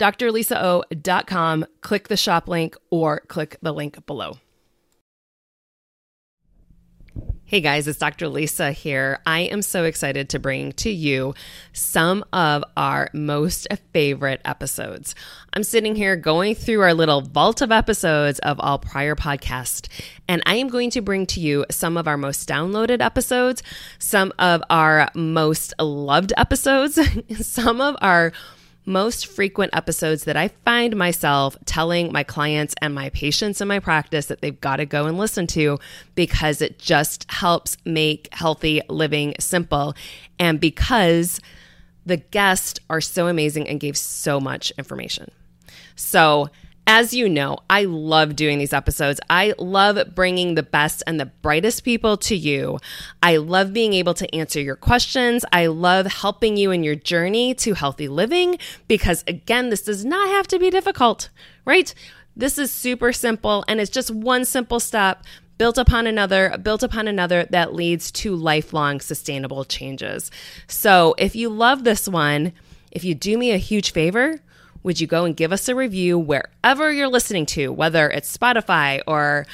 drlisao.com, click the shop link or click the link below. Hey guys, it's Dr. Lisa here. I am so excited to bring to you some of our most favorite episodes. I'm sitting here going through our little vault of episodes of all prior podcasts, and I am going to bring to you some of our most downloaded episodes, some of our most loved episodes, some of our most frequent episodes that I find myself telling my clients and my patients in my practice that they've got to go and listen to because it just helps make healthy living simple. And because the guests are so amazing and gave so much information. So, as you know, I love doing these episodes. I love bringing the best and the brightest people to you. I love being able to answer your questions. I love helping you in your journey to healthy living because, again, this does not have to be difficult, right? This is super simple and it's just one simple step built upon another, built upon another that leads to lifelong sustainable changes. So if you love this one, if you do me a huge favor, would you go and give us a review wherever you're listening to, whether it's Spotify or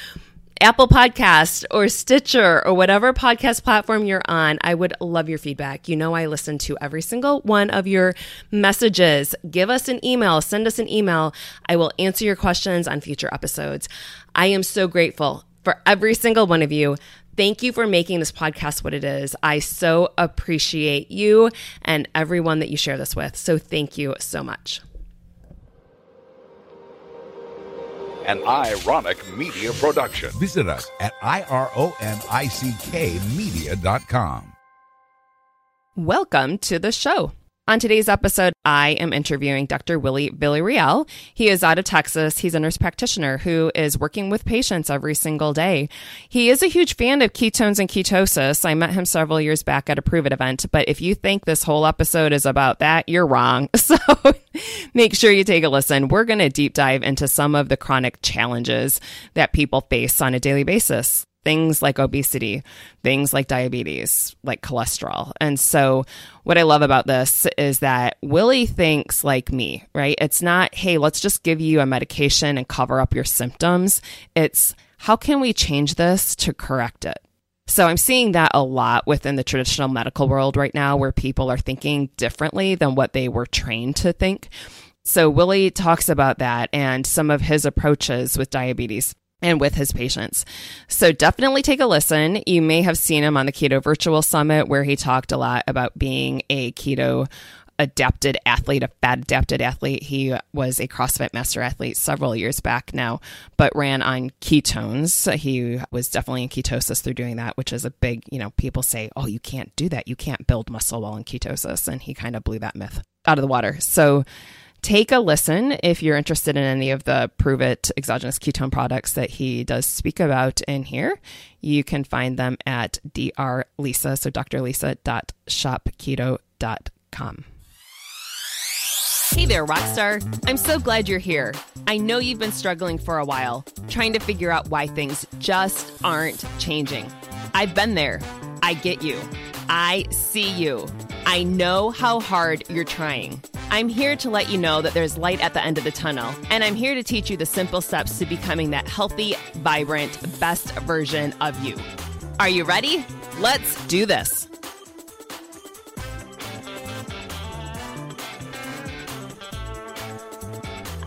Apple Podcast or Stitcher or whatever podcast platform you're on. I would love your feedback. You know, I listen to every single one of your messages. Give us an email, send us an email. I will answer your questions on future episodes. I am so grateful for every single one of you. Thank you for making this podcast what it is. I so appreciate you and everyone that you share this with. So thank you so much. An ironic media production. Visit us at ironickmedia.com. Welcome to the show. On today's episode, I am interviewing Dr. Willie Villarreal. He is out of Texas. He's a nurse practitioner who is working with patients every single day. He is a huge fan of ketones and ketosis. I met him several years back at a Pruvit event, but if you think this whole episode is about that, you're wrong. So make sure you take a listen. We're going to deep dive into some of the chronic challenges that people face on a daily basis things like obesity, things like diabetes, like cholesterol. And so, what I love about this is that Willie thinks like me, right? It's not, hey, let's just give you a medication and cover up your symptoms. It's, how can we change this to correct it? So I'm seeing that a lot within the traditional medical world right now where people are thinking differently than what they were trained to think. So Willie talks about that and some of his approaches with diabetes and with his patients. So definitely take a listen. You may have seen him on the Keto Virtual Summit where he talked a lot about being a keto adapted athlete, a fat adapted athlete. He was a CrossFit master athlete several years back now, but ran on ketones. He was definitely in ketosis through doing that, which is a big, you know, people say, oh, you can't do that. You can't build muscle while in ketosis. And he kind of blew that myth out of the water. So, take a listen if you're interested in any of the Pruvit exogenous ketone products that he does speak about in here. You can find them at drlisa, so drlisa.shopketo.com. Hey there, Rockstar. I'm so glad you're here. I know you've been struggling for a while, trying to figure out why things just aren't changing. I've been there. I get you. I see you. I know how hard you're trying. I'm here to let you know that there's light at the end of the tunnel, and I'm here to teach you the simple steps to becoming that healthy, vibrant, best version of you. Are you ready? Let's do this.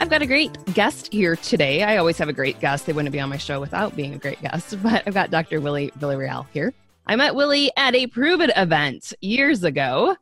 I've got a great guest here today. I always have a great guest. They wouldn't be on my show without being a great guest, but I've got Dr. Willie Villarreal here. I met Willie at a Pruvit event years ago.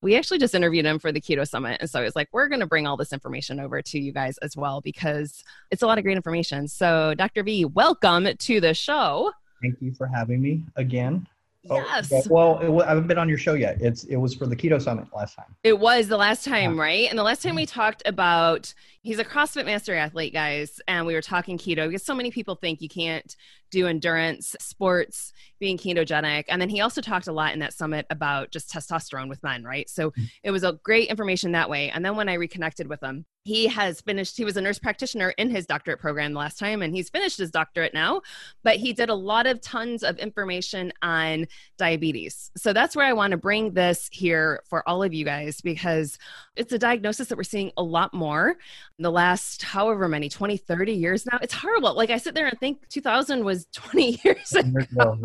We actually just interviewed him for the Keto Summit. And so I was like, we're going to bring all this information over to you guys as well because it's a lot of great information. So, Dr. V, welcome to the show. Thank you for having me again. Oh, yes. Oh, well, I haven't been on your show yet. It's it was for the Keto Summit last time. It was the last time, yeah. right? And the last time we mm-hmm. talked about he's a CrossFit master athlete, guys, and we were talking keto because so many people think you can't do endurance sports being ketogenic. And then he also talked a lot in that summit about just testosterone with men, right? So mm-hmm. it was a great information that way. And then when I reconnected with him, he has finished he was a nurse practitioner in his doctorate program last time and he's finished his doctorate now but he did a lot of tons of information on diabetes so that's where i want to bring this here for all of you guys because it's a diagnosis that we're seeing a lot more in the last however many 20 30 years now it's horrible like i sit there and think 2000 was 20 years ago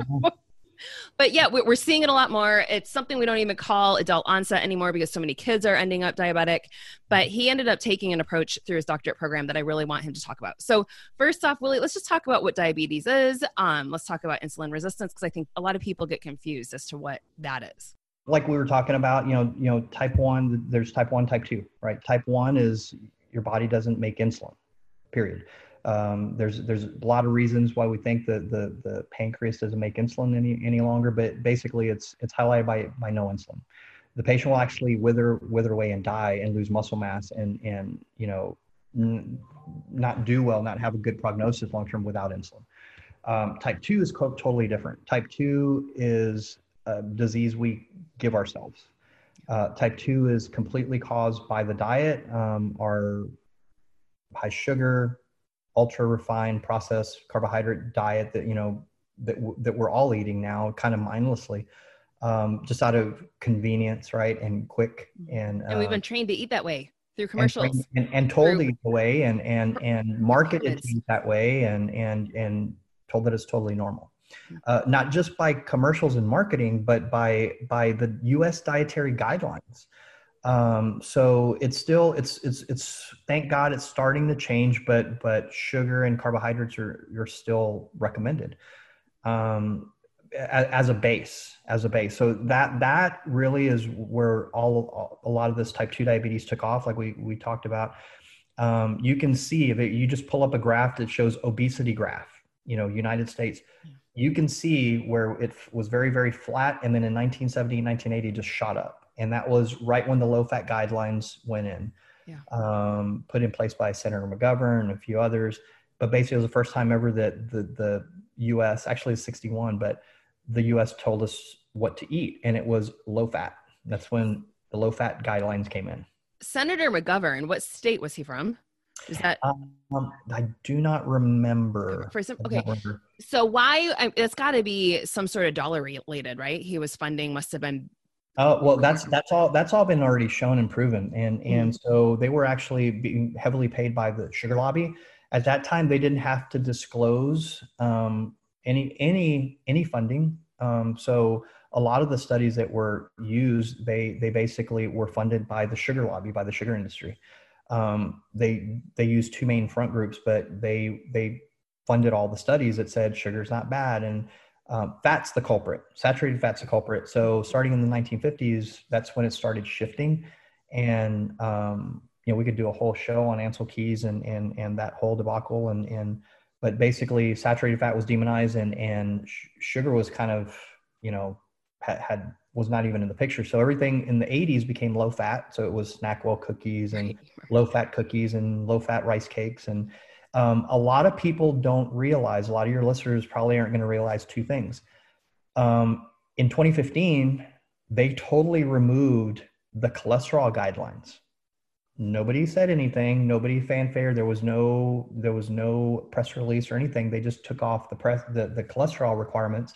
but yeah, we're seeing it a lot more. It's something we don't even call adult onset anymore because so many kids are ending up diabetic. But he ended up taking an approach through his doctorate program that I really want him to talk about. So, first off, Willie, let's just talk about what diabetes is. Um, let's talk about insulin resistance because I think a lot of people get confused as to what that is. Like we were talking about, you know, you know, type one. There's type one, type two, right? Type one is your body doesn't make insulin. Period. Um, there's there's a lot of reasons why we think that the the pancreas doesn't make insulin any any longer, but basically it's it's highlighted by by no insulin. The patient will actually wither wither away and die and lose muscle mass and and you know n- not do well, not have a good prognosis long term without insulin. Um, type two is co- totally different. Type two is a disease we give ourselves. Uh, type two is completely caused by the diet, um, our high sugar, ultra refined processed carbohydrate diet that you know that that we're all eating now kind of mindlessly um, just out of convenience right and quick and and we've uh, been trained to eat that way through commercials. and, and, and told through, to eat the way and and and marketed to eat that way and and and told that it's totally normal. Mm. uh, not just by commercials and marketing but by by the us dietary guidelines um, so it's still it's it's it's thank god it's starting to change but but sugar and carbohydrates are are still recommended um, as, as a base as a base. So that that really is where all a lot of this type 2 diabetes took off like we we talked about. Um, you can see if it, you just pull up a graph that shows obesity graph you know united states. You can see where it was very very flat and then in 1970 1980 just shot up and that was right when the low fat guidelines went in, yeah. um, put in place by Senator McGovern and a few others. But basically, it was the first time ever that the the U.S. actually 61, but the U.S. told us what to eat, and it was low fat. That's when the low fat guidelines came in. Senator McGovern, what state was he from? Is that? Um, I do not remember. For some, okay. So why? It's got to be some sort of dollar related, right? He was funding must have been Oh well, that's that's all that's all been already shown and proven, and mm-hmm. and so they were actually being heavily paid by the sugar lobby. At that time, they didn't have to disclose um, any any any funding. Um, so a lot of the studies that were used, they they basically were funded by the sugar lobby, by the sugar industry. Um, they they used two main front groups, but they they funded all the studies that said sugar's not bad and um, fat's the culprit. Saturated fat's the culprit. So starting in the 1950s, that's when it started shifting, and um, you know we could do a whole show on Ancel Keys and and and that whole debacle and and but basically saturated fat was demonized and and sh- sugar was kind of you know had, had was not even in the picture. So everything in the 80s became low fat. So it was Snackwell cookies and low fat cookies and low fat rice cakes. And um, a lot of people don't realize, a lot of your listeners probably aren't going to realize two things. Um, in 2015, they totally removed the cholesterol guidelines. Nobody said anything. Nobody fanfare. There was no there was no press release or anything. They just took off the press the, the cholesterol requirements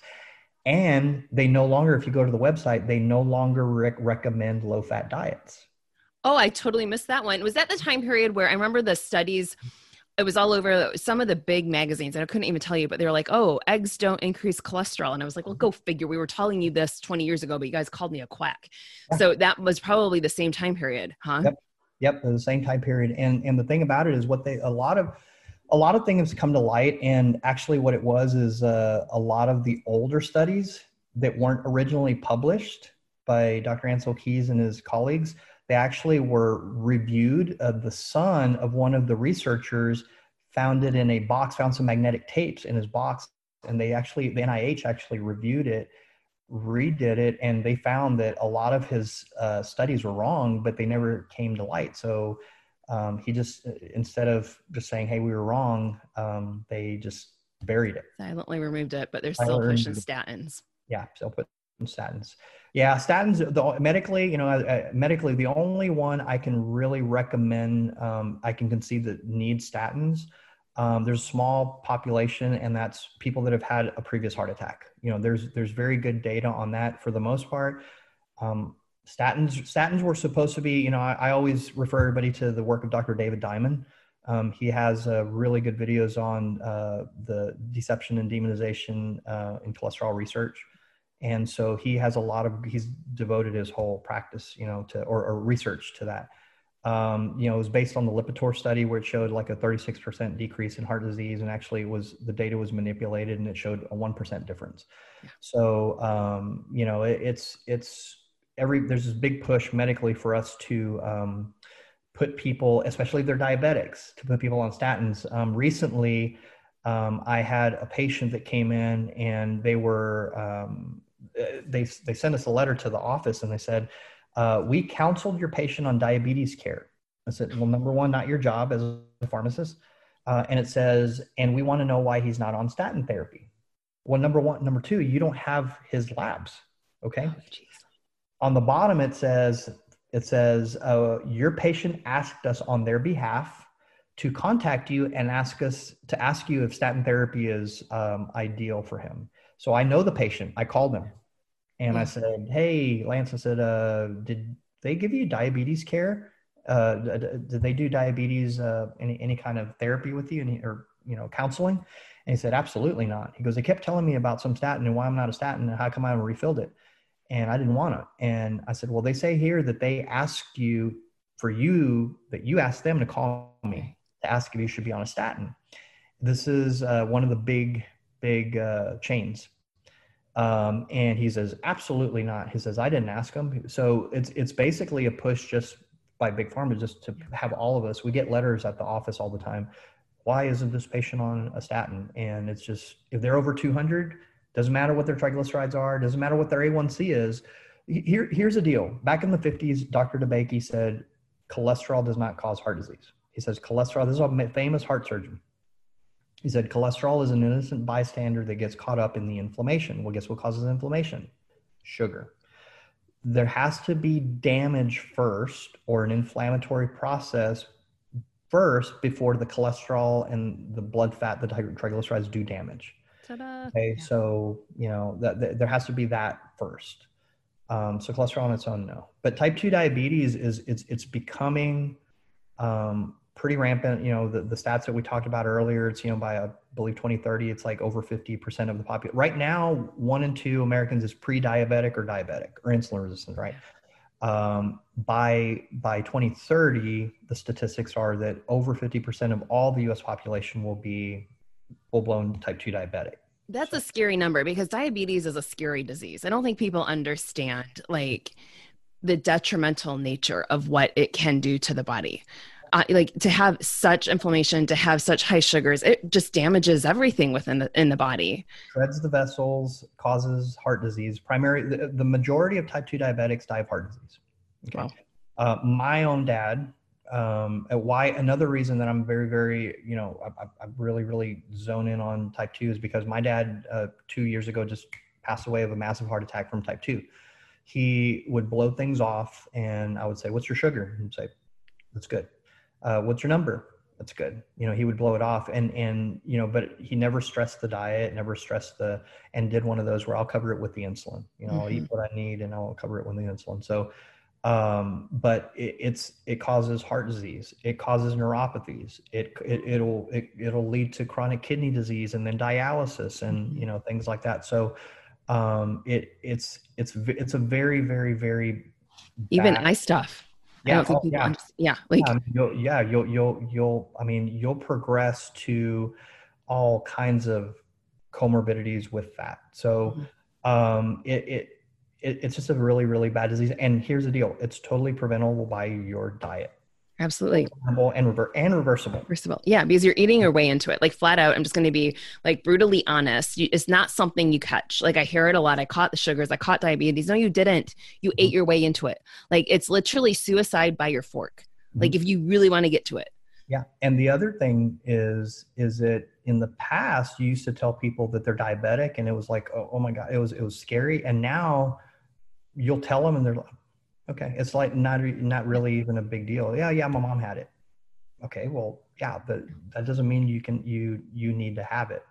and they no longer if you go to the website they no longer rec- recommend low fat diets oh i totally missed that one was that the time period where i remember the studies it was all over some of the big magazines and i couldn't even tell you but they were like oh eggs don't increase cholesterol. And i was like well go figure. We were telling you this 20 years ago but you guys called me a quack. Yeah. so that was probably the same time period huh? Yep. Yep the same time period. And and the thing about it is what they a lot of a lot of things come to light and actually what it was is uh, a lot of the older studies that weren't originally published by dr ancel keys and his colleagues they actually were reviewed uh, the son of one of the researchers found it in a box found some magnetic tapes in his box and they actually the nih actually reviewed it redid it and they found that a lot of his uh, studies were wrong but they never came to light. So um, he just uh, instead of just saying hey we were wrong um, they just buried it. Silently removed it but they're still pushing statins. Yeah still put statins. Yeah statins the, medically you know uh, medically the only one i can really recommend um, i can conceive that needs statins um, there's a small population and that's people that have had a previous heart attack. You know there's there's very good data on that for the most part. Um, statins statins were supposed to be you know I, I, always refer everybody to the work of dr david diamond. Um, he has uh, really good videos on uh, the deception and demonization uh, in cholesterol research and so he has a lot of he's devoted his whole practice you know to or, or research to that um, you know it was based on the lipitor study where it showed like a 36% decrease in heart disease and actually it was the data was manipulated and it showed a 1% difference yeah. so um, you know it, it's it's every there's this big push medically for us to um, put people, especially if they're diabetics, to put people on statins. Um, recently, um, I had a patient that came in and they were um, they they sent us a letter to the office and they said uh, we counseled your patient on diabetes care. I said, well, number one, not your job as a pharmacist, uh, and it says, and we want to know why he's not on statin therapy. Well, number one, number two, you don't have his labs. Okay. Oh, on the bottom it says it says uh, your patient asked us on their behalf to contact you and ask us to ask you if statin therapy is um, ideal for him so i know the patient. I called him and i mm. said hey lance i said uh, did they give you diabetes care? Uh, did they do diabetes uh, any, any kind of therapy with you? Any, or you know counseling? And he said absolutely not. He goes they kept telling me about some statin and why i'm not a statin and how come i haven't refilled it? And I didn't want to. And I said, well, they say here that they asked you for you that you asked them to call me to ask if you should be on a statin. This is uh, one of the big, big uh, chains. Um, and he says, absolutely not. He says, I didn't ask him. So it's, it's basically a push just by big pharma, just to have all of us, we get letters at the office all the time. Why isn't this patient on a statin? And it's just, if they're over 200, doesn't matter what their triglycerides are. Doesn't matter what their A1C is. Here, here's the deal. Back in the 50s, Dr. DeBakey said cholesterol does not cause heart disease. He says cholesterol, this is a famous heart surgeon. He said cholesterol is an innocent bystander that gets caught up in the inflammation. Well, guess what causes inflammation? Sugar. There has to be damage first or an inflammatory process first before the cholesterol and the blood fat, the triglycerides do damage. Ta-da. Okay, yeah. so you know that, that, there has to be that first. Um, so cholesterol on its own, no. But type two diabetes is it's it's becoming um, pretty rampant. You know the, the stats that we talked about earlier. It's you know by I believe 2030, it's like over 50 percent of the population. Right now, one in two Americans is pre-diabetic or diabetic or insulin resistant. Right. Um, by by 2030, the statistics are that over 50 percent of all the U.S. population will be full blown type 2 diabetic. That's so. a scary number because diabetes is a scary disease. I don't think people understand like the detrimental nature of what it can do to the body. Uh, like to have such inflammation, to have such high sugars, it just damages everything within the in the body. Shreds the vessels, causes heart disease. Primary, the, the majority of type two diabetics die of heart disease. Okay. Wow. Uh, my own dad. Um, why another reason that I'm very, very, you know, I, I really, really zone in on type two is because my dad uh, two years ago just passed away of a massive heart attack from type two. He would blow things off, and I would say, "What's your sugar?" And say, "That's good." Uh, "What's your number?" That's good. You know, he would blow it off, and and you know, but he never stressed the diet, never stressed the, and did one of those where I'll cover it with the insulin. You know, mm-hmm. I'll eat mm-hmm. what I need, and I'll cover it with the insulin. So um, but it, it's it causes heart disease it causes neuropathies it, it it'll it, it'll lead to chronic kidney disease and then dialysis and mm-hmm. you know things like that so um, it it's it's it's a very very very even eye stuff yeah, oh, yeah. yeah like yeah, you'll, yeah you'll you'll you'll i mean you'll progress to all kinds of comorbidities with that so mm-hmm. um it, it it, it's just a really really bad disease and here's the deal it's totally preventable by your diet absolutely. And rever- and reversible. Reversible. Yeah because you're eating your way into it. Like flat out i'm just going to be like brutally honest. You, it's not something you catch. Like i hear it a lot. I caught the sugars. I caught diabetes. No you didn't. You mm-hmm. ate your way into it. Like it's literally suicide by your fork. Mm-hmm. like if you really want to get to it. Yeah and the other thing is is that in the past you used to tell people that they're diabetic and it was like oh, oh my god it was it was scary. And now you'll tell them and they're like, okay, it's like not, not really even a big deal. Yeah. Yeah. My mom had it. Okay. Well, yeah, but that doesn't mean you can, you, you need to have it.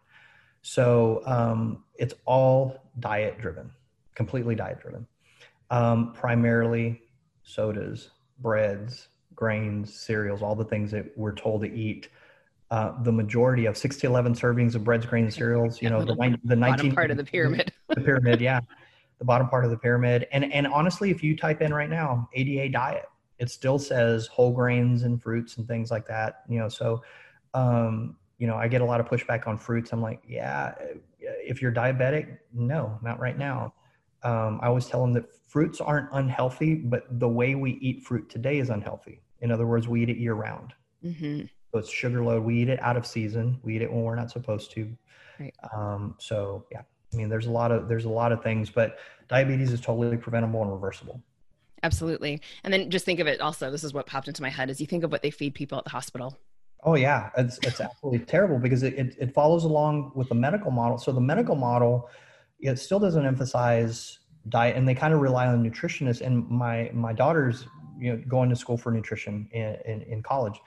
So um, it's all diet driven, completely diet driven. Um, primarily sodas, breads, grains, cereals, all the things that we're told to eat. Uh, the majority of six to 11 servings of breads, grains, cereals, you know, the, the 19 part of the pyramid, the pyramid. Yeah the bottom part of the pyramid. And and honestly, if you type in right now ADA diet, it still says whole grains and fruits and things like that. You know, so um, you know, I get a lot of pushback on fruits. I'm like, yeah, if you're diabetic, no, not right now. Um, I always tell them that fruits aren't unhealthy, but the way we eat fruit today is unhealthy. In other words, we eat it year round. Mm-hmm. So it's sugar load. We eat it out of season. We eat it when we're not supposed to. Right. Um, so yeah, I mean, there's a lot of there's a lot of things, but diabetes is totally preventable and reversible. Absolutely. And then just think of it also, this is what popped into my head is you think of what they feed people at the hospital. Oh yeah, it's, it's absolutely terrible because it, it, it, follows along with the medical model. So the medical model, it still doesn't emphasize diet and they kind of rely on nutritionists and my, my daughter's, you know, going to school for nutrition in, in, in college.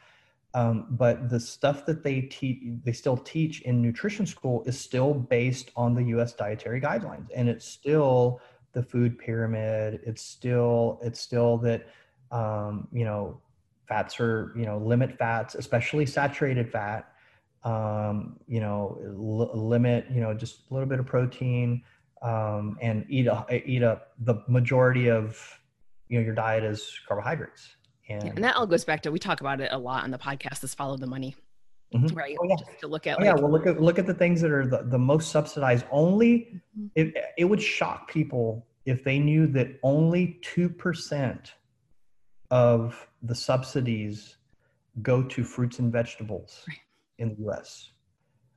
Um, but the stuff that they teach, they still teach in nutrition school is still based on the U.S. dietary guidelines, and it's still the food pyramid. It's still it's still that um, you know fats are you know limit fats, especially saturated fat. Um, you know l- limit you know just a little bit of protein um, and eat a, eat up the majority of you know your diet is carbohydrates and, yeah, and that all goes back to we talk about it a lot on the podcast is follow the money. Mm-hmm. Right. Oh, yeah. Just to look at oh, like, yeah, well look at look at the things that are the, the most subsidized. Only mm-hmm. it, it would shock people if they knew that only two percent of the subsidies go to fruits and vegetables right. in the US.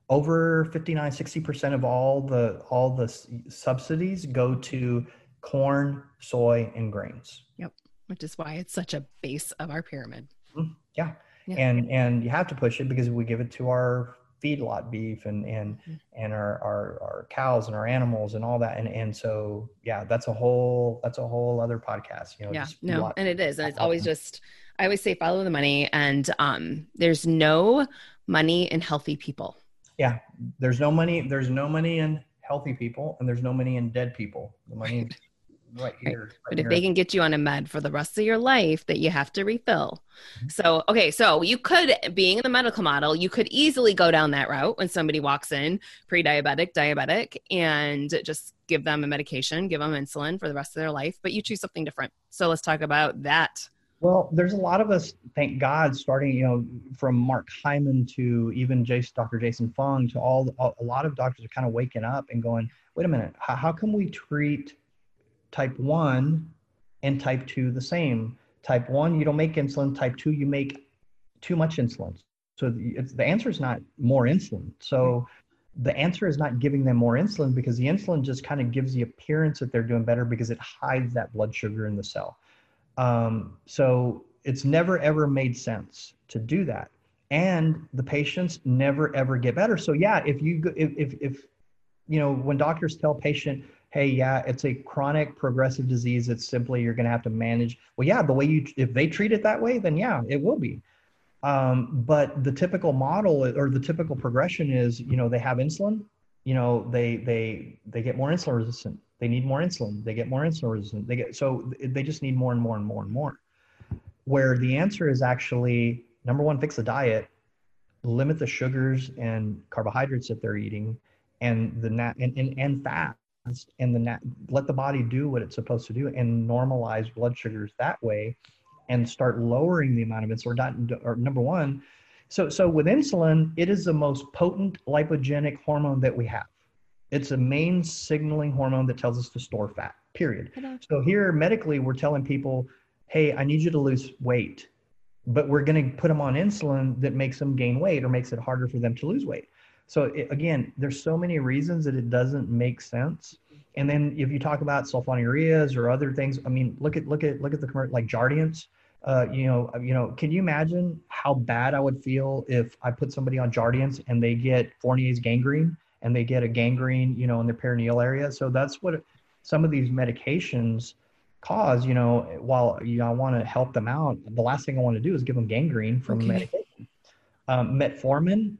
Over 59, 60% of all the all the subsidies go to corn, soy, and grains. Yep which is why it's such a base of our pyramid. Mm-hmm. Yeah. yeah. And and you have to push it because we give it to our feedlot beef and and mm-hmm. and our, our our cows and our animals and all that and and so yeah that's a whole that's a whole other podcast you know yeah no and it is and it's always just i always say follow the money and um there's no money in healthy people yeah there's no money there's no money in healthy people and there's no money in dead people the money right here. Right. Right but here. if they can get you on a med for the rest of your life that you have to refill. Mm-hmm. So, okay, so you could, being in the medical model, you could easily go down that route when somebody walks in pre diabetic, diabetic, and just give them a medication, give them insulin for the rest of their life, but you choose something different. So, let's talk about that. Well, there's a lot of us, thank God, starting, you know, from Mark Hyman to even Jason, Dr. Jason Fung to all, a lot of doctors are kind of waking up and going, wait a minute, how, how can we treat type 1 and type 2 the same. Type 1, you don't make insulin. Type 2, you make too much insulin. So the, the answer is not more insulin. So the answer is not giving them more insulin because the insulin just kind of gives the appearance that they're doing better because it hides that blood sugar in the cell. Um, so it's never ever made sense to do that. And the patients never ever get better. So yeah, if you if if, if you know when doctors tell patient, hey, yeah, it's a chronic progressive disease. It's simply you're going to have to manage. Well, yeah, the way you if they treat it that way, then yeah, it will be. Um, but the typical model or the typical progression is, you know, they have insulin, you know, they they they get more insulin resistant. They need more insulin. They get more insulin resistant. They get so they just need more and more and more and more. Where the answer is actually number one, fix the diet, limit the sugars and carbohydrates that they're eating, and the nat and and, and fast and the nat let the body do what it's supposed to do and normalize blood sugars that way and start lowering the amount of insulin. Or, not, or number one, so so with insulin, it is the most potent lipogenic hormone that we have. It's a main signaling hormone that tells us to store fat. Period. So here medically, we're telling people, hey, I need you to lose weight, but we're going to put them on insulin that makes them gain weight or makes it harder for them to lose weight. So it, again, there's so many reasons that it doesn't make sense. And then if you talk about sulfonylureas or other things, I mean, look at look at look at the commercial like Jardiance uh, you know, uh, you know, can you imagine how bad I would feel if I put somebody on Jardiance and they get Fournier's gangrene and they get a gangrene, you know, in their perineal area? So that's what some of these medications cause. You know, while you know, I want to help them out, the last thing I want to do is give them gangrene from okay. medication. Um, metformin,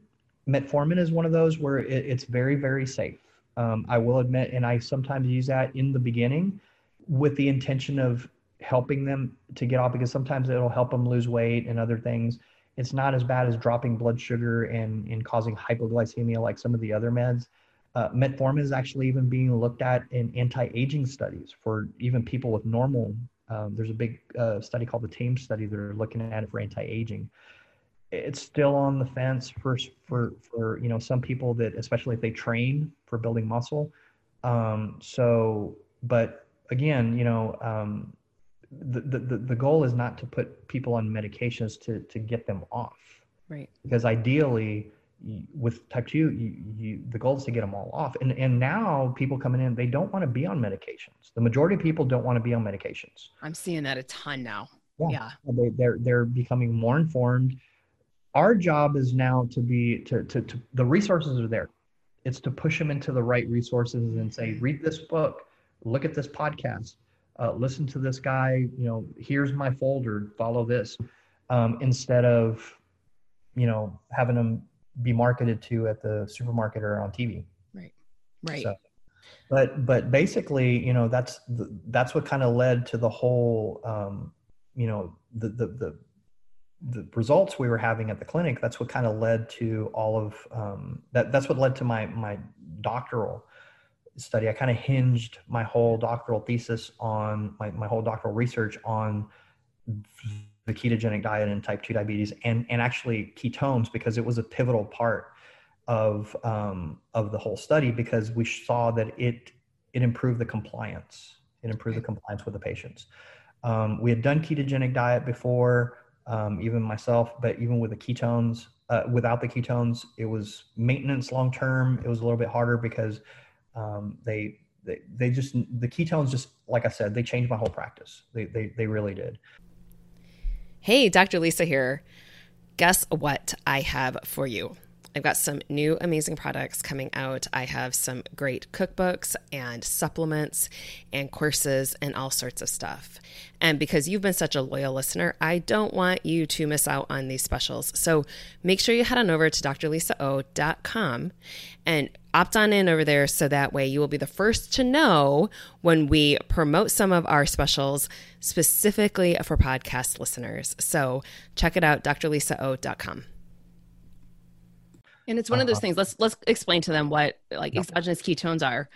metformin is one of those where it, it's very, very safe. Um, I will admit, and I sometimes use that in the beginning with the intention of helping them to get off because sometimes it'll help them lose weight and other things. It's not as bad as dropping blood sugar and, and causing hypoglycemia like some of the other meds. Uh, metformin is actually even being looked at in anti-aging studies for even people with normal. Um, there's a big uh, study called the TAME study that are looking at it for anti-aging. It's still on the fence for for for you know some people that especially if they train for building muscle. Um, so, but again, you know, um, the, the, the goal is not to put people on medications to, to get them off. Right. Because ideally, with type 2 you, you, the goal is to get them all off and and now people coming in they don't want to be on medications the majority of people don't want to be on medications i'm seeing that a ton now yeah, yeah. They, they're they're becoming more informed our job is now to be to, to to the resources are there it's to push them into the right resources and say read this book look at this podcast uh, listen to this guy, you know, here's my folder, follow this, um, instead of, you know, having them be marketed to at the supermarket or on TV. Right. Right. So, but but basically, you know, that's the, that's what kind of led to the whole, um, you know, the the the the results we were having at the clinic. That's what kind of led to all of um, that. That's what led to my my doctoral study, I kind of hinged my whole doctoral thesis on my, my whole doctoral research on the ketogenic diet and type 2 diabetes and, and actually ketones because it was a pivotal part of, um, of the whole study because we saw that it, it improved the compliance. It improved the compliance with the patients. Um, we had done ketogenic diet before, um, even myself, but even with the ketones, uh, without the ketones, it was maintenance long term. It was a little bit harder because um, they, they they just the ketones just like I said they changed my whole practice. They they they really did. Hey, Dr. Lisa here. Guess what I have for you? I've got some new amazing products coming out. I have some great cookbooks and supplements and courses and all sorts of stuff. And because you've been such a loyal listener, I don't want you to miss out on these specials. So make sure you head on over to drlisao.com and opt on in over there so that way you will be the first to know when we promote some of our specials specifically for podcast listeners. So check it out, drlisao.com. And it's one uh-huh. of those uh-huh. things. Let's let's explain to them what like exogenous ketones are.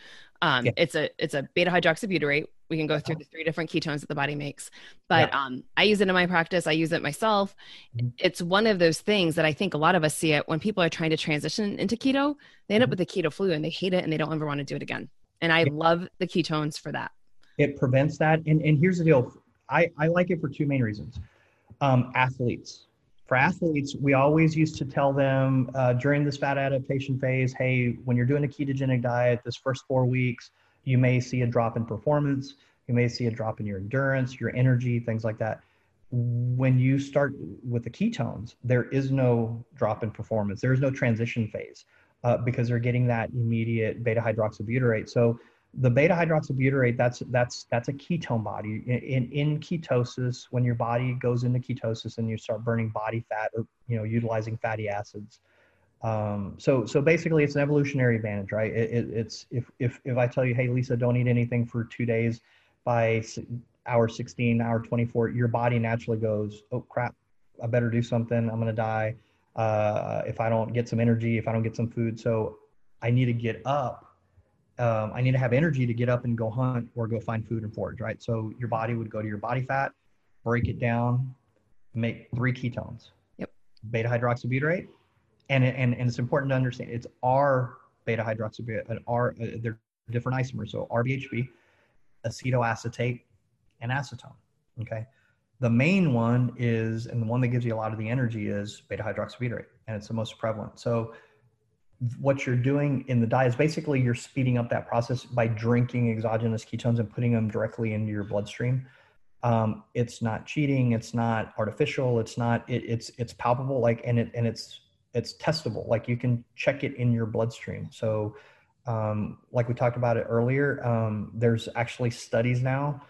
Um, yeah. It's a it's a beta hydroxybutyrate. We can go through uh-huh. the three different ketones that the body makes, but yeah. um, I use it in my practice. I use it myself. Mm-hmm. It's one of those things that I think a lot of us see it when people are trying to transition into keto. They end mm-hmm. up with the keto flu and they hate it and they don't ever want to do it again. And I yeah. love the ketones for that. it prevents that. And, and here's the deal I, I like it for two main reasons. Um, athletes. For athletes, we always used to tell them uh, during this fat adaptation phase hey, when you're doing a ketogenic diet, this first four weeks, you may see a drop in performance. You may see a drop in your endurance, your energy, things like that. When you start with the ketones, there is no drop in performance. There is no transition phase uh, because they're getting that immediate beta hydroxybutyrate. So the beta hydroxybutyrate that's that's that's a ketone body. In, in, ketosis when your body goes into ketosis and you start burning body fat or you know utilizing fatty acids. Um, so so basically it's an evolutionary advantage right? It, it, it's if, if if i tell you hey lisa don't eat anything for two days by hour 16 hour 24 your body naturally goes oh crap i better do something. I'm going to die. Uh, if i don't get some energy if i don't get some food. So i need to get up um, I need to have energy to get up and go hunt or go find food and forage, right? So your body would go to your body fat, break it down, make three ketones. Yep. Beta hydroxybutyrate, and and and it's important to understand it's R beta hydroxybutyrate, and R uh, they're different isomers. So RBHB, acetoacetate, and acetone. Okay. The main one is, and the one that gives you a lot of the energy is beta hydroxybutyrate, and it's the most prevalent. So what you're doing in the diet is basically you're speeding up that process by drinking exogenous ketones and putting them directly into your bloodstream. Um, it's not cheating. It's not artificial. It's not. It, it's it's palpable. Like and it and it's it's testable. Like you can check it in your bloodstream. So, um, like we talked about it earlier, um, there's actually studies now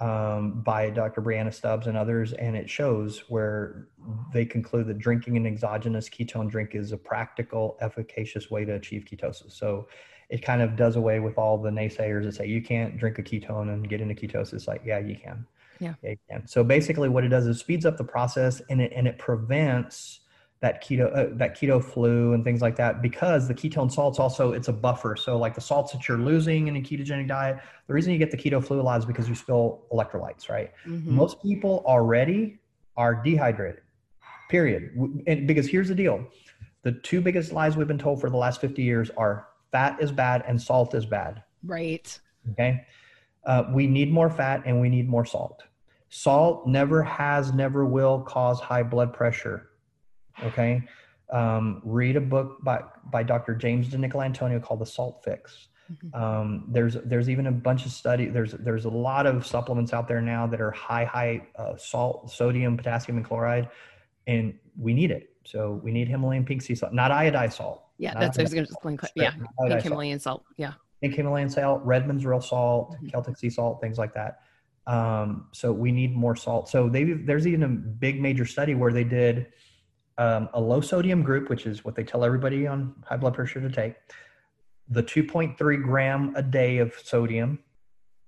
um, by Dr. Brianna Stubbs and others, and it shows where they conclude that drinking an exogenous ketone drink is a practical, efficacious way to achieve ketosis. So it kind of does away with all the naysayers that say you can't drink a ketone and get into ketosis. Like, yeah, you can. Yeah. yeah you can. So basically, what it does is speeds up the process and it and it prevents that keto uh, that keto flu and things like that because the ketone salts also it's a buffer. So like the salts that you're losing in a ketogenic diet the reason you get the keto flu a lot is because you spill electrolytes right? Mm-hmm. most people already are dehydrated period. And because here's the deal. The two biggest lies we've been told for the last 50 years are fat is bad and salt is bad. Right. Okay? Uh, we need more fat and we need more salt. Salt never has never will cause high blood pressure Okay. Um, read a book by, by Dr. James DiNicolantonio called The Salt Fix. Mm-hmm. Um, there's there's even a bunch of study. There's there's a lot of supplements out there now that are high high uh, salt, sodium, potassium, and chloride, and we need it. So we need Himalayan pink sea salt, not iodized salt. Yeah, that's I was going to explain. Yeah, pink Himalayan salt. salt. Yeah, pink Himalayan salt, Redmond's real salt, mm-hmm. Celtic sea salt, things like that. Um, so we need more salt. So they there's even a big major study where they did um, a low sodium group, which is what they tell everybody on high blood pressure to take, the 2.3 gram a day of sodium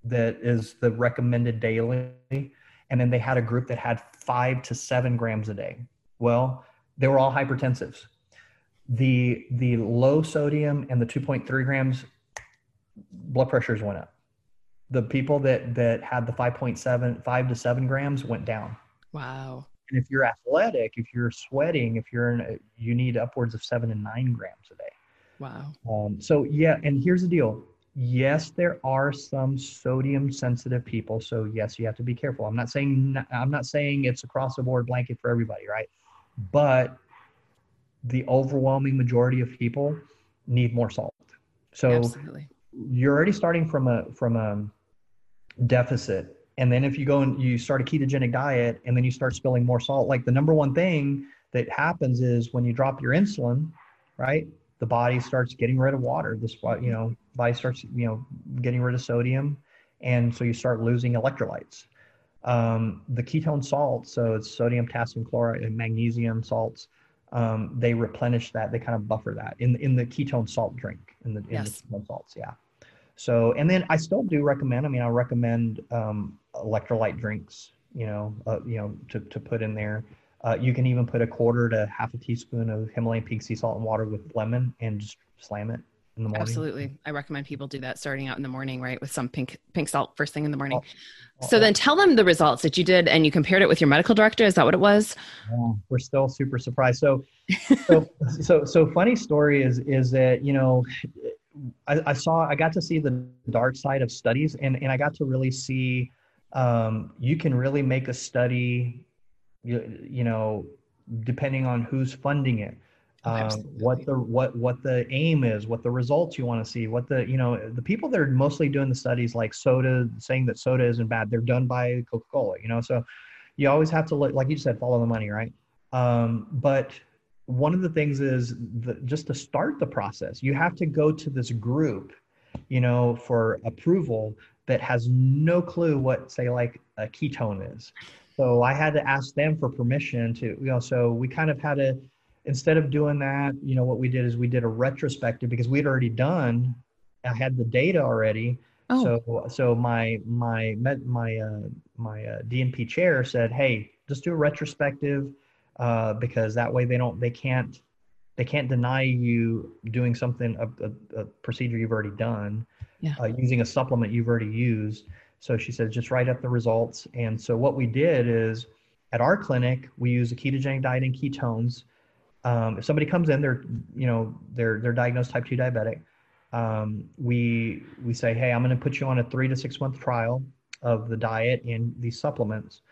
that is the recommended daily. And then they had a group that had five to seven grams a day. Well, they were all hypertensives. The, the low sodium and the 2.3 grams, blood pressures went up. The people that, that had the 5.7, five to seven grams went down. Wow. And if you're athletic, if you're sweating, if you're in, a, you need upwards of seven and nine grams a day. Wow. Um, so yeah, and here's the deal. Yes, there are some sodium sensitive people. So yes, you have to be careful. I'm not saying I'm not saying it's across the board blanket for everybody, right? But the overwhelming majority of people need more salt. So Absolutely. you're already starting from a from a deficit and then if you go and you start a ketogenic diet and then you start spilling more salt, like the number one thing that happens is when you drop your insulin, right? The body starts getting rid of water. This, you know, body starts, you know, getting rid of sodium. And so you start losing electrolytes. Um, the ketone salts, so it's sodium, potassium chloride, and magnesium salts. Um, they replenish that. They kind of buffer that in in the ketone salt drink in the in yes. the ketone salts. Yeah. So, and then I still do recommend. I mean, I recommend um, electrolyte drinks. You know, uh, you know, to to put in there. Uh, you can even put a quarter to half a teaspoon of Himalayan pink sea salt and water with lemon, and just slam it in the morning. Absolutely, I recommend people do that starting out in the morning, right, with some pink pink salt first thing in the morning. Oh, oh, so then, tell them the results that you did, and you compared it with your medical director. Is that what it was? Yeah, we're still super surprised. So, so, so, so funny story is is that you know I, I, saw, I got to see the dark side of studies and, and I got to really see, um, you can really make a study, you, you know, depending on who's funding it. Um, what the what what the aim is, what the results you want to see, what the you know the people that are mostly doing the studies like soda, saying that soda isn't bad, they're done by Coca Cola, you know. So you always have to look, like you said, follow the money, right? Um, but one of the things is the, just to start the process, you have to go to this group, you know, for approval that has no clue what, say, like a ketone is. So I had to ask them for permission to, you know, so we kind of had to, instead of doing that, you know, what we did is we did a retrospective because we'd already done, I had the data already. Oh. So, so my, my, my, uh, my uh, DNP chair said, Hey, just do a retrospective uh, because that way they don't, they can't, they can't deny you doing something, a, a, a procedure you've already done, yeah. uh, using a supplement you've already used. So she said, just write up the results. And so what we did is at our clinic, we use a ketogenic diet and ketones. Um, if somebody comes in, they're, you know, they're, they're diagnosed type 2 diabetic. Um, we, we say, hey, I'm going to put you on a three to six month trial of the diet and these supplements.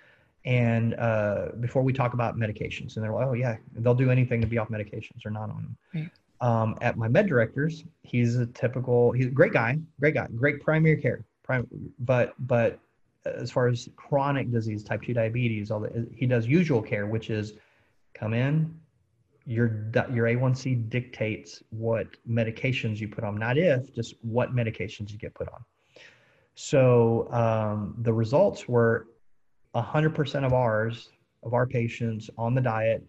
And uh, before we talk about medications, and they're like, oh, yeah, they'll do anything to be off medications or not on them. Right. Um, at my med directors, he's a typical, he's a great guy, great guy, great primary care, prime, but but as far as chronic disease, type two diabetes, all that, he does usual care, which is come in, your your A1C dictates what medications you put on, not if, just what medications you get put on. So um, the results were 100% of ours, of our patients on the diet,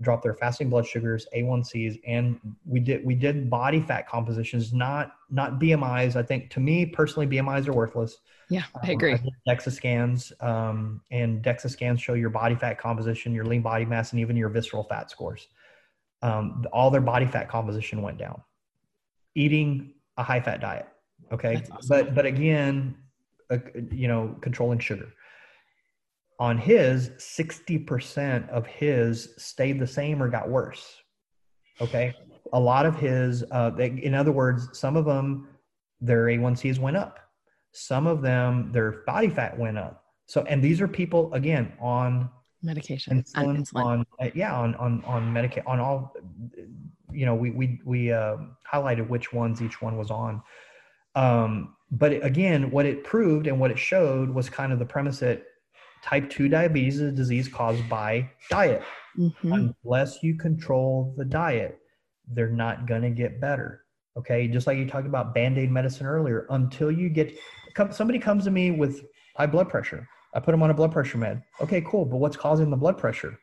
dropped their fasting blood sugars, A1Cs, and we did we did body fat compositions, not not BMIs. I think to me personally, BMIs are worthless. Yeah, I agree. Um, I DEXA scans, um, and DEXA scans show your body fat composition, your lean body mass, and even your visceral fat scores. Um, all their body fat composition went down. Eating a high fat diet, okay, awesome. but but again, uh, you know, controlling sugar on his 60% of his stayed the same or got worse okay? A lot of his uh, they, in other words some of them their a1cs went up. Some of them their body fat went up. So and these are people again on medication insulin, insulin. on uh, yeah on on on medication on all you know we we we uh, highlighted which ones each one was on. Um, but again what it proved and what it showed was kind of the premise that type 2 diabetes is a disease caused by diet. Mm-hmm. Unless you control the diet, they're not going to get better. Okay. Just like you talked about band aid medicine earlier, until you get somebody comes to me with high blood pressure, I put them on a blood pressure med. Okay, cool. But what's causing the blood pressure?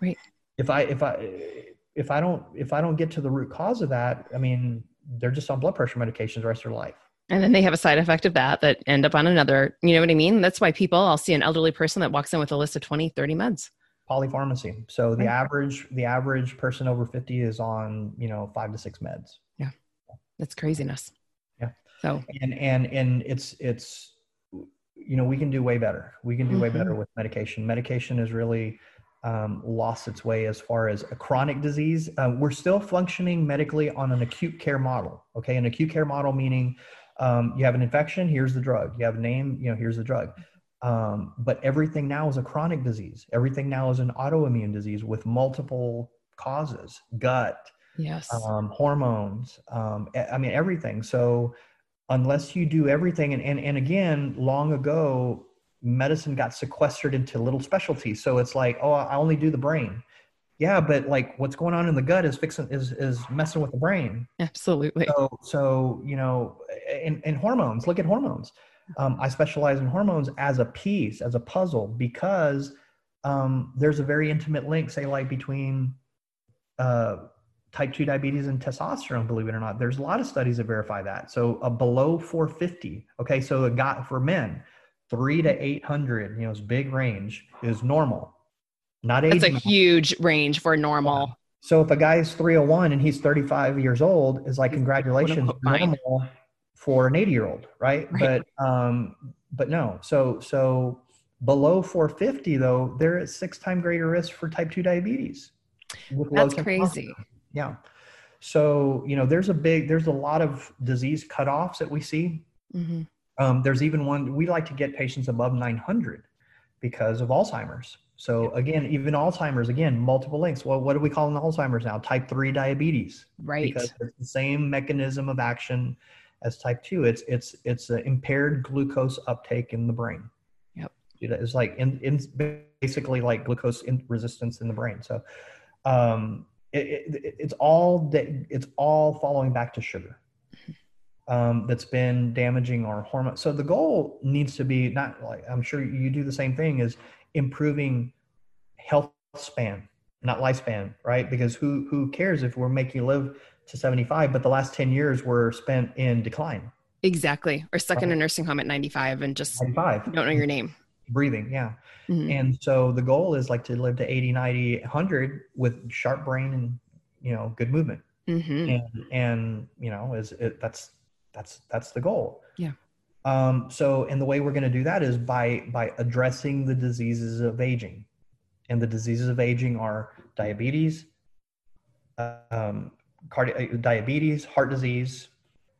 Right. If I, if I, if I don't, if I don't get to the root cause of that, I mean, they're just on blood pressure medications the rest of their life and then they have a side effect of that that end up on another. You know what i mean? That's why people i'll see an elderly person that walks in with a list of 20 30 meds. Polypharmacy. So the right. average the average person over 50 is on you know five to six meds. Yeah. That's craziness. Yeah. So. And and and it's it's you know we can do way better. We can do mm-hmm. way better with medication. Medication is really um, lost its way as far as a chronic disease. Uh, we're still functioning medically on an acute care model. Okay, an acute care model meaning um, you have an infection, here's the drug. You have a name, you know, here's the drug. Um, but everything now is a chronic disease. Everything now is an autoimmune disease with multiple causes, gut, yes, um, hormones. Um, I mean, everything. So unless you do everything, and, and, and again, long ago, medicine got sequestered into little specialties. So it's like, oh, I only do the brain yeah but like what's going on in the gut is fixing is is messing with the brain absolutely so so you know in, in hormones look at hormones um, i specialize in hormones as a piece as a puzzle because um, there's a very intimate link say like between uh, type 2 diabetes and testosterone believe it or not there's a lot of studies that verify that so a below 450 okay so a guy for men 3 to 800 you know it's big range is normal not age. That's a huge range for normal. Yeah. So if a guy is 301 and he's 35 years old, is like congratulations, normal for an 80 year old, right? right? But um, but no. So so below 450 though, they're at six time greater risk for type 2 diabetes. That's crazy. Yeah. So, you know, there's a big, there's a lot of disease cutoffs that we see. Mhm. Um, there's even one, we like to get patients above 900 because of Alzheimer's. So again, even Alzheimer's, again, multiple links. Well, what do we call in Alzheimer's now? Type 3 diabetes Right. because it's the same mechanism of action as type 2 it's it's it's an impaired glucose uptake in the brain. Yep. It's like in, in basically like glucose in resistance in the brain. So um it, it, it's all da- it's all following back to sugar um, that's been damaging our hormone so the goal needs to be not like i'm sure you do the same thing is improving health span not lifespan right? Because who who cares if we're making you live to 75 but the last 10 years were spent in decline Exactly. Or stuck in a nursing home at 95 and just 95 don't know your name. breathing yeah Mhm. and so the goal is like to live to 80 90 100 with sharp brain and you know good movement Mhm. and and you know is it, that's that's that's the goal Yeah. um so and the way we're going to do that is by by addressing the diseases of aging and the diseases of aging are diabetes um cardi- uh, diabetes heart disease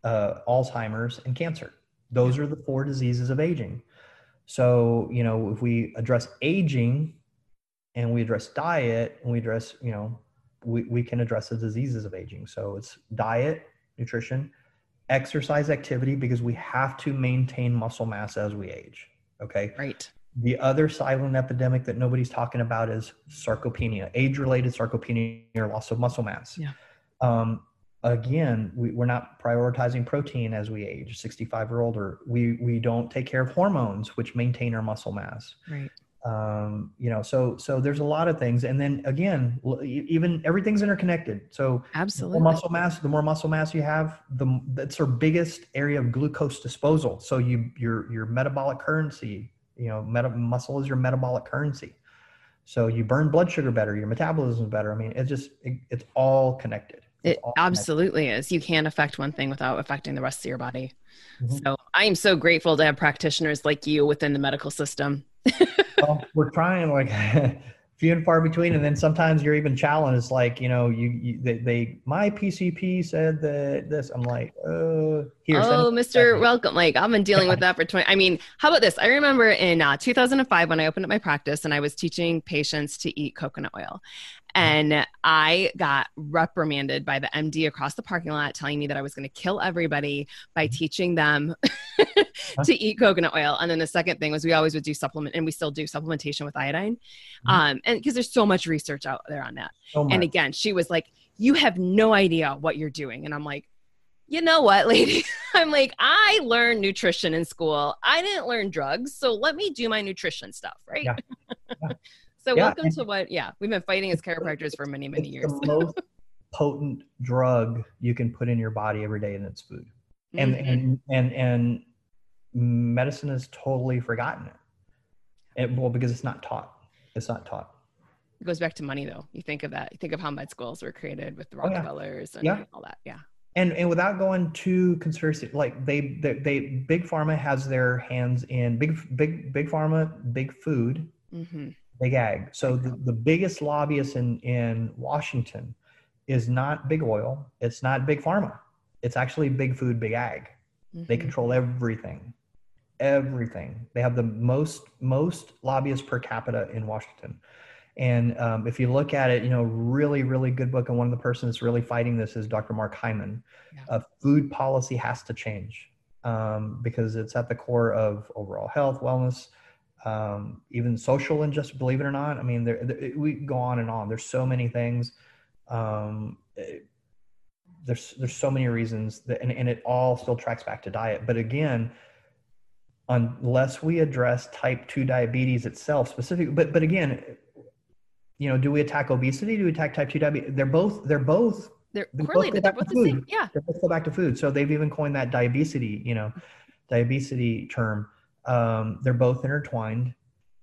uh alzheimer's and cancer those are the four diseases of aging so you know if we address aging and we address diet and we address you know we, we can address the diseases of aging. So it's diet, nutrition, exercise activity, because we have to maintain muscle mass as we age. Okay. Right. The other silent epidemic that nobody's talking about is sarcopenia, age related sarcopenia or loss of muscle mass. Yeah. Um, again, we, we're not prioritizing protein as we age, 65 or older. We, we don't take care of hormones, which maintain our muscle mass. Right. um, you know so so there's a lot of things. And then again even everything's interconnected. So the more Absolutely. muscle mass the more muscle mass you have the that's our biggest area of glucose disposal. So you your your metabolic currency you know meta, muscle is your metabolic currency. So you burn blood sugar better your metabolism is better. I mean it just it, it's all connected. It's It connected. absolutely is. You can't affect one thing without affecting the rest of your body. Mhm. So I am so grateful to have practitioners like you within the medical system. well, we're trying like few and far between and then sometimes you're even challenged like you know you, you they, they my pcp said that this i'm like uh here oh, Mr. Welcome. Like I've been dealing with that for 20. I mean, how about this? I remember in uh, 2005 when I opened up my practice and I was teaching patients to eat coconut oil. And I got reprimanded by the MD across the parking lot telling me that I was going to kill everybody by teaching them to eat coconut oil. And then the second thing was we always would do supplement, and we still do supplementation with iodine. Mhm. Um, and because there's so much research out there on that. much. And again, she was like, You have no idea what you're doing. And I'm like, You know what, lady? I'm like, I learned nutrition in school. I didn't learn drugs. So let me do my nutrition stuff, right? Yeah. Yeah. so Yeah, welcome to what, yeah, we've been fighting as chiropractors for many, many years. the most potent drug you can put in your body every day and it's food and Mhm. and and and medicine has totally forgotten it. it well because it's not taught it's not taught It goes back to money, though. You think of that. You think of how med schools were created with the Oh, yeah. Rockefellers and Yeah. all that. Yeah. and and without going too conspiracy like they, they they big pharma has their hands in big big big pharma big food hmm big ag. So the, the biggest lobbyist in in washington is not big oil. It's not big pharma. It's actually big food big ag. They Mhm. control everything. Everything. They have the most most lobbyists per capita in washington. And um, if you look at it you know really really good book and one of the persons that's really fighting this is dr mark hyman. Yeah. uh, food policy has to change um, because it's at the core of overall health wellness um, even social injustice believe it or not i mean there, there- we go on and on there's so many things um, it- there's there's so many reasons that and, and it all still tracks back to diet but again unless we address type 2 diabetes itself specifically but but again you know do we attack obesity do we attack type 2 diabetes they're both they're both They're They both correlated. They're both the same. Yeah. they both go back to food so they've even coined that diabesity you know diabesity term um, they're both intertwined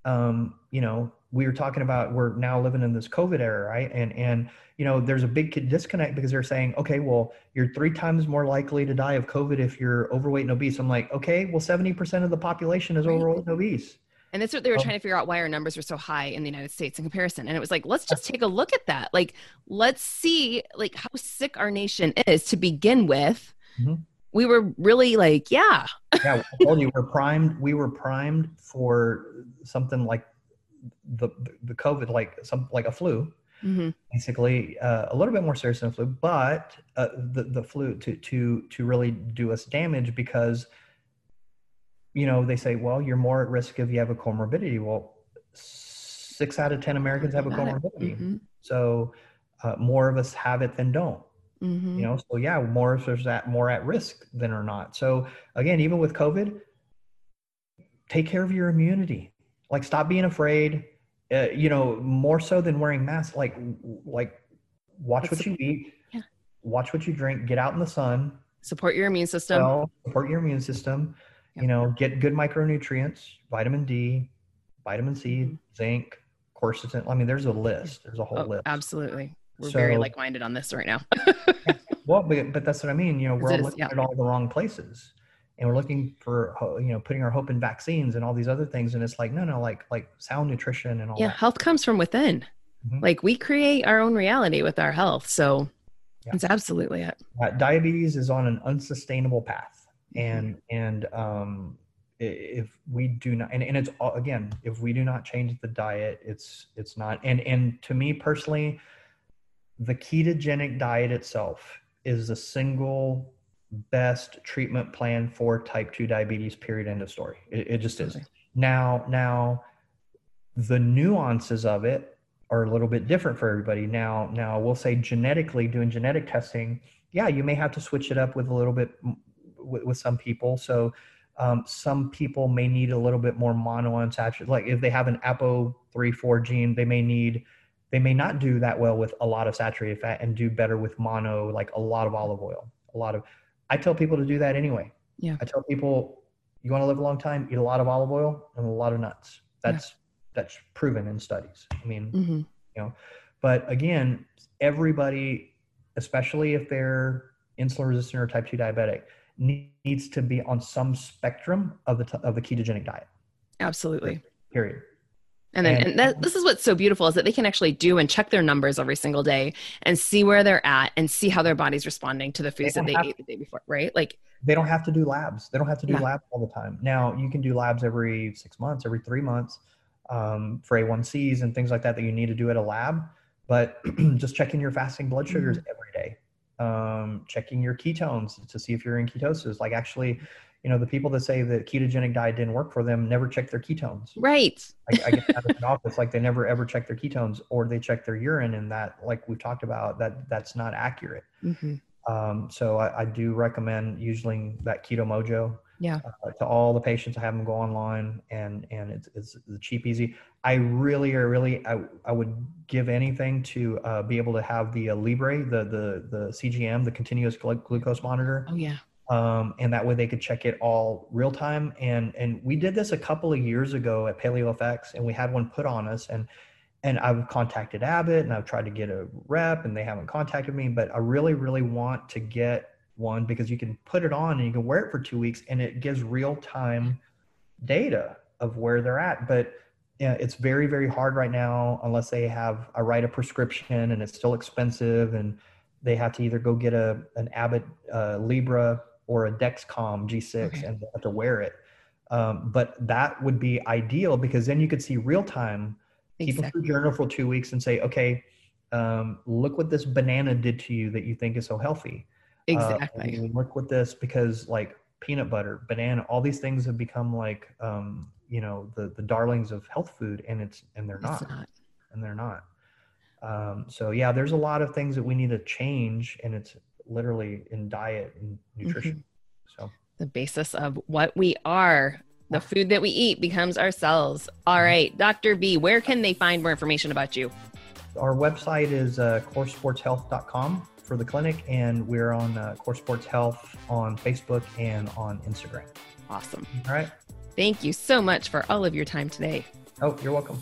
um, you know we were talking about we're now living in this covid era right and and you know there's a big disconnect because they're saying okay well you're three times more likely to die of covid if you're overweight and obese i'm like okay well 70% of the population is Right. overweight and obese And that's what they were Oh. trying to figure out why our numbers were so high in the United States in comparison. And it was like, let's just take a look at that. Like, let's see like how sick our nation is to begin with. Mhm. We were really like, yeah, yeah, told you we're primed. We were primed for something like the the COVID, like some like a flu, Mhm. basically uh, a little bit more serious than a flu, but uh, the the flu to to to really do us damage because you know they say, well, you're more at risk if you have a comorbidity. Well, six out of ten Americans have a comorbidity, Mhm. so uh, more of us have it than don't Mhm. you know so yeah more of us at more at risk than are not so again even with covid take care of your immunity like stop being afraid uh, you know more so than wearing masks like like watch That's what you eat yeah. watch what you drink get out in the sun support your immune system. well, support your immune system Yep. you know get good micronutrients vitamin d vitamin c Mhm. zinc quercetin i mean there's a list there's a whole Oh, list absolutely. We're very like minded on this right now. Well, but, but that's what I mean. You know, we're all looking yeah. at all the wrong places, and we're looking for you know putting our hope in vaccines and all these other things. And it's like no, no, like like sound nutrition and all yeah, that. health comes from within. Mhm. Like we create our own reality with our health. So Yeah. it's absolutely it. Uh, diabetes is on an unsustainable path, Mm-hmm. and and um, if we do not, and, and it's all, again, if we do not change the diet, it's it's not. And and to me personally, the ketogenic diet itself is the single best treatment plan for type 2 diabetes period end of story. It, it just is. Now now the nuances of it are a little bit different for everybody. Now now we'll say genetically doing genetic testing yeah you may have to switch it up with a little bit with, with some people. So um, some people may need a little bit more monounsaturated like if they have an apo 3 4 gene they may need they may not do that well with a lot of saturated fat and do better with mono like a lot of olive oil a lot of i tell people to do that anyway. Yeah. i tell people you want to live a long time? Eat a lot of olive oil and a lot of nuts. Yeah. that's that's proven in studies. I mean hmm you know, but again everybody especially if they're insulin resistant or type 2 diabetic needs to be on some spectrum of the t- of the ketogenic diet. Absolutely. period And then, And- and that, this is what's so beautiful is that they can actually do and check their numbers every single day and see where they're at and see how their body's responding to the foods that they have ate the day before, right? Like, they don't have to do labs. They don't have to do Yeah. labs all the time. Now you can do labs every six months, every three months um, for A1Cs and things like that that you need to do at a lab. But just checking your fasting blood sugars every day, um, checking your ketones to see if you're in ketosis. Like actually, you know, the people that say that ketogenic diet didn't work for them never check their ketones. right. I, I get that in the office, like they never ever check their ketones or they check their urine, and that, like we've talked about, that that's not accurate. hmm Um, so I, I do recommend using that Keto Mojo. Yeah. Uh, to all the patients, I have them go online, and and it's it's cheap, easy. I really, I really, I, I would give anything to uh, be able to have the uh, Libre, the the the CGM, the continuous glu- glucose monitor, Oh, yeah. um, and that way they could check it all real time. And and we did this a couple of years ago at PaleoFX, and we had one put on us, and and I've contacted Abbott, and I've tried to get a rep, and they haven't contacted me. But I really, really want to get one because you can put it on and you can wear it for two weeks, and it gives real time data of where they're at. But yeah, it's very, very hard right now unless they have I write a prescription and it's still expensive and they have to either go get a an Abbott uh, Libre or a Dexcom G6 Okay. and they have to wear it. Um, but that would be ideal because then you could see real time, keep a food journal for two weeks and say, okay, um, look what this banana did to you that you think is so healthy. Uh, Exactly. and look with this because like peanut butter, banana, all these things have become like um, you know the the darlings of health food, and it's and they're not, not. and they're not. Um, so yeah, there's a lot of things that we need to change, and it's literally in diet and nutrition. So The basis of what we are. The food that we eat becomes ourselves. All right, Dr. B, where can they find more information about you? our website is uh, coresportshealth.com for the clinic, and we're on uh, Core Sports Health on Facebook and on Instagram. Awesome. All right. Thank you so much for all of your time today. Oh, you're welcome.